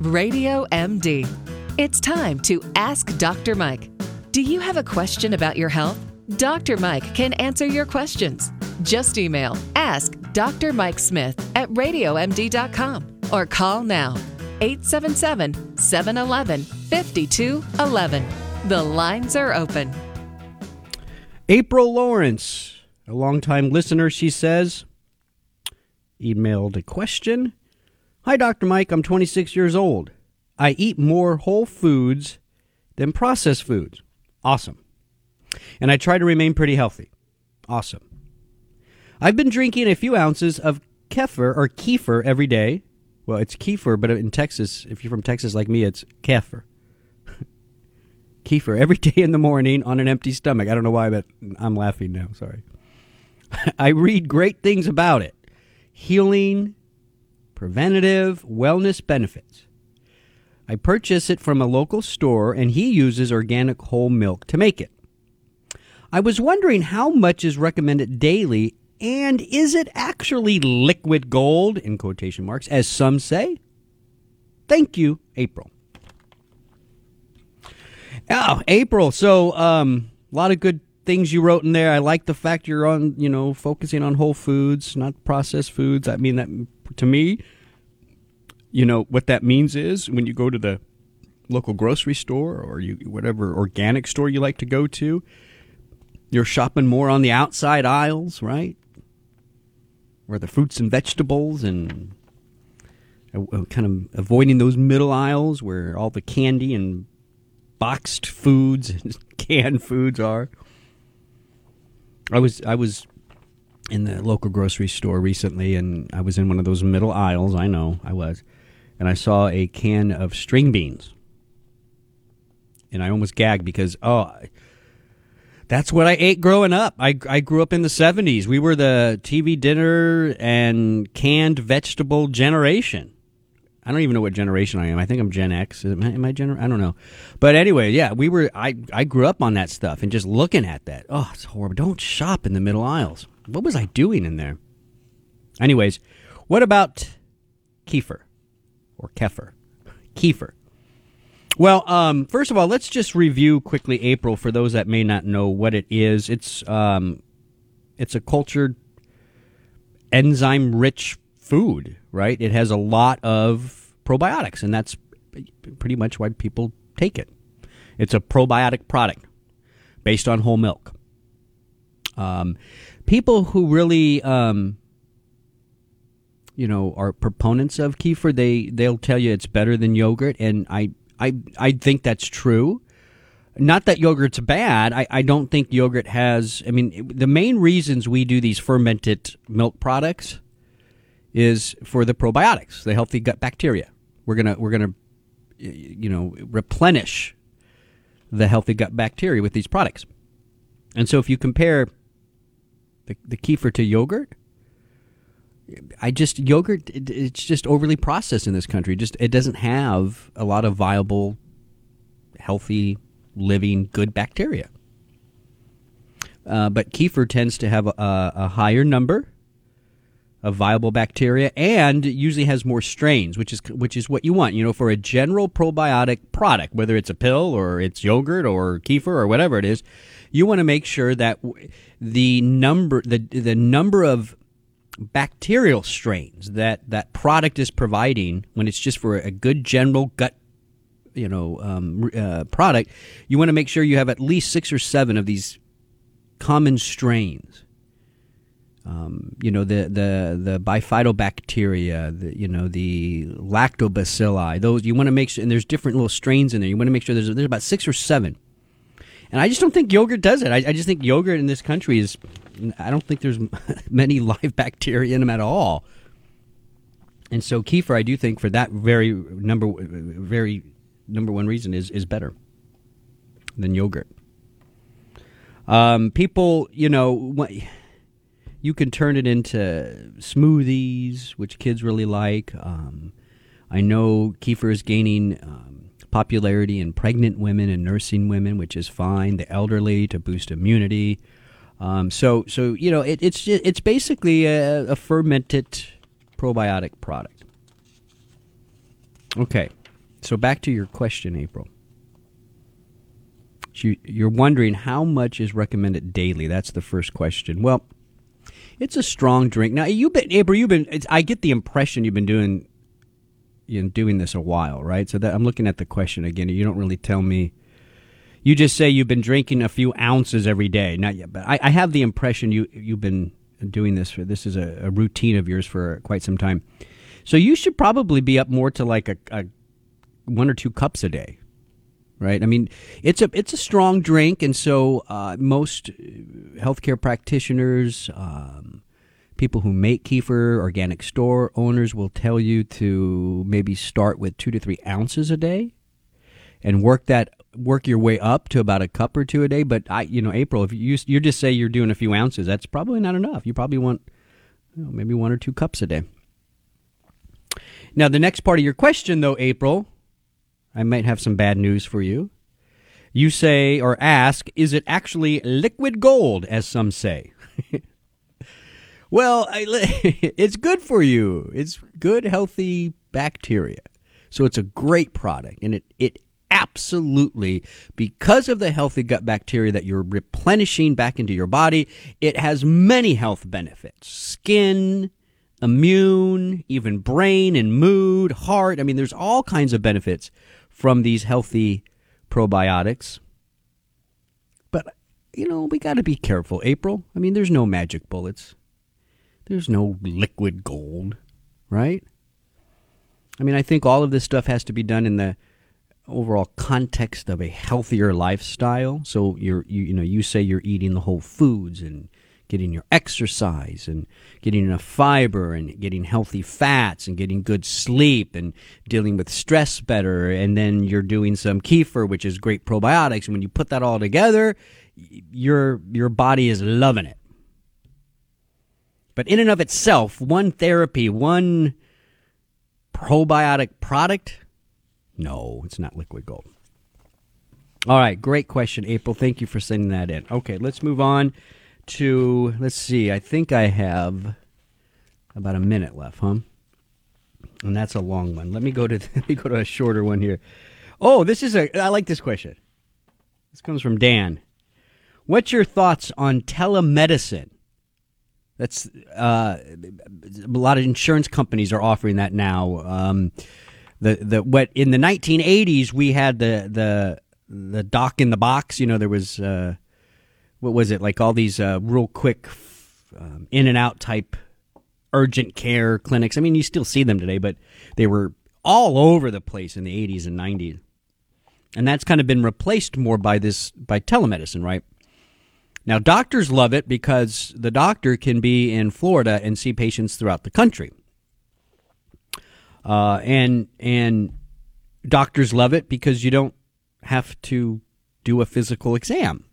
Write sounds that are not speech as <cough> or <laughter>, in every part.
Radio MD. It's time to Ask Dr. Mike. Do you have a question about your health? Dr. Mike can answer your questions. Just email Ask Dr. Mike Smith at RadioMD.com or call now 877 711 5211. The lines are open. April Lawrence, a longtime listener, she says, emailed a question. Hi, Dr. Mike. I'm 26 years old. I eat more whole foods than processed foods. Awesome. And I try to remain pretty healthy. Awesome. I've been drinking a few ounces of kefir or kefir every day. Well, it's kefir, but in Texas, if you're from Texas like me, it's kefir. <laughs> kefir every day in the morning on an empty stomach. I don't know why, but I'm laughing now. Sorry. <laughs> I read great things about it healing, preventative, wellness benefits. I purchase it from a local store, and he uses organic whole milk to make it. I was wondering how much is recommended daily, and is it actually liquid gold, in quotation marks, as some say? Thank you, April. Oh, April. So, um, a lot of good things you wrote in there. I like the fact you're on, you know, focusing on whole foods, not processed foods. I mean, that to me, you know, what that means is when you go to the local grocery store or you whatever organic store you like to go to, you're shopping more on the outside aisles, right? Where the fruits and vegetables and uh, uh, kind of avoiding those middle aisles where all the candy and boxed foods <laughs> and canned foods are. I was I was in the local grocery store recently, and I was in one of those middle aisles. I know I was, and I saw a can of string beans, and I almost gagged because oh, that's what I ate growing up. I I grew up in the '70s. We were the TV dinner and canned vegetable generation. I don't even know what generation I am. I think I'm Gen X. Am I, am I? I don't know. But anyway, yeah, we were. I I grew up on that stuff and just looking at that. Oh, it's horrible. Don't shop in the middle aisles. What was I doing in there? Anyways, what about kefir or kefir? Kefir. Well, um, first of all, let's just review quickly April for those that may not know what it is. It's um, it's a cultured enzyme-rich food, right? It has a lot of probiotics, and that's pretty much why people take it. It's a probiotic product based on whole milk. Um, people who really, um, you know, are proponents of kefir, they they'll tell you it's better than yogurt, and I I I think that's true. Not that yogurt's bad. I, I don't think yogurt has. I mean, the main reasons we do these fermented milk products is for the probiotics, the healthy gut bacteria. We're gonna we're gonna you know replenish the healthy gut bacteria with these products. And so if you compare the, the kefir to yogurt, I just yogurt it, it's just overly processed in this country. Just it doesn't have a lot of viable, healthy, living, good bacteria. Uh, but kefir tends to have a, a higher number of viable bacteria and usually has more strains, which is which is what you want. You know, for a general probiotic product, whether it's a pill or it's yogurt or kefir or whatever it is, you want to make sure that the number the the number of bacterial strains that that product is providing when it's just for a good general gut you know um, uh, product you want to make sure you have at least six or seven of these common strains um, you know the the the bifidobacteria, the, you know the lactobacilli. Those you want to make sure, and there's different little strains in there. You want to make sure there's there's about six or seven. And I just don't think yogurt does it. I, I just think yogurt in this country is. I don't think there's <laughs> many live bacteria in them at all. And so kefir, I do think for that very number, very number one reason is is better than yogurt. Um, people, you know. You can turn it into smoothies, which kids really like. Um, I know kefir is gaining um, popularity in pregnant women and nursing women, which is fine. The elderly to boost immunity. Um, so, so you know, it, it's it's basically a, a fermented probiotic product. Okay, So back to your question, April. You're wondering how much is recommended daily. That's the first question. Well, it's a strong drink. Now you've been, April. You've been. I get the impression you've been doing, know, doing this a while, right? So that I'm looking at the question again. You don't really tell me. You just say you've been drinking a few ounces every day. Not yet, but I, I have the impression you you've been doing this for. This is a, a, routine of yours for quite some time. So you should probably be up more to like a, a one or two cups a day right? I mean, it's a it's a strong drink, and so uh, most healthcare practitioners, um, people who make kefir, organic store owners will tell you to maybe start with two to three ounces a day, and work that work your way up to about a cup or two a day. But I, you know, April, if you you just say you're doing a few ounces, that's probably not enough. You probably want you know, maybe one or two cups a day. Now, the next part of your question, though, April, I might have some bad news for you. You say or ask, is it actually liquid gold, as some say? <laughs> well, I, <laughs> it's good for you. It's good, healthy bacteria. So it's a great product. And it, it absolutely, because of the healthy gut bacteria that you're replenishing back into your body, it has many health benefits skin, immune, even brain and mood, heart. I mean, there's all kinds of benefits from these healthy probiotics. But, you know, we got to be careful, April. I mean, there's no magic bullets, there's no liquid gold, right? I mean, I think all of this stuff has to be done in the overall context of a healthier lifestyle. So you're you, you know you say you're eating the whole foods and getting your exercise and getting enough fiber and getting healthy fats and getting good sleep and dealing with stress better. And then you're doing some kefir, which is great probiotics. And when you put that all together, your your body is loving it. But in and of itself, one therapy, one probiotic product, no, it's not liquid gold. All right, great question, April. Thank you for sending that in. Okay, let's move on to let's see. I think I have about a minute left, huh? And that's a long one. Let me go to <laughs> let me go to a shorter one here. Oh, this is a I like this question. This comes from Dan. What's your thoughts on telemedicine? That's uh, a lot of insurance companies are offering that now. Um, the the what in the 1980s we had the the the doc in the box. You know, there was uh, what was it like all these uh, real quick um, in and out type urgent care clinics. I mean, you still see them today, but they were all over the place in the 80s and 90s. And that's kind of been replaced more by this by telemedicine, right? Now, doctors love it because the doctor can be in Florida and see patients throughout the country. Uh, and and doctors love it because you don't have to do a physical exam.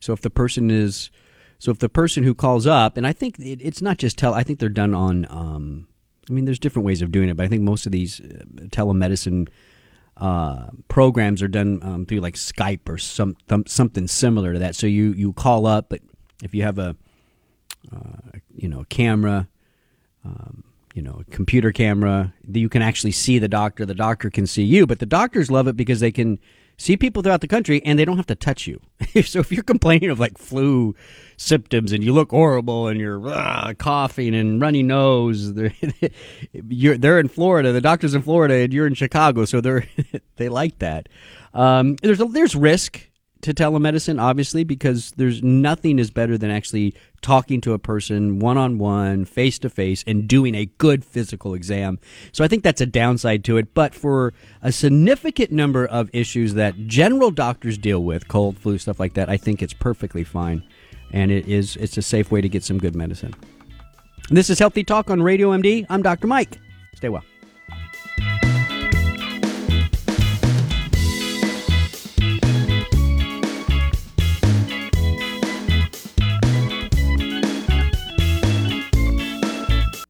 So if the person is, so if the person who calls up, and I think it, it's not just tell, I think they're done on. Um, I mean, there's different ways of doing it, but I think most of these uh, telemedicine uh, programs are done um, through like Skype or some th- something similar to that. So you you call up, but if you have a uh, you know a camera, um, you know a computer camera, you can actually see the doctor. The doctor can see you, but the doctors love it because they can see people throughout the country and they don't have to touch you. <laughs> so if you're complaining of like flu symptoms and you look horrible and you're uh, coughing and runny nose, <laughs> they're, they're in Florida. The doctor's in Florida and you're in Chicago, so they're <laughs> they like that. Um, there's a, there's risk to telemedicine, obviously, because there's nothing is better than actually talking to a person one on one, face to face, and doing a good physical exam. So I think that's a downside to it. But for a significant number of issues that general doctors deal with, cold, flu, stuff like that, I think it's perfectly fine. And it is it's a safe way to get some good medicine. This is Healthy Talk on Radio MD. I'm Dr. Mike. Stay well.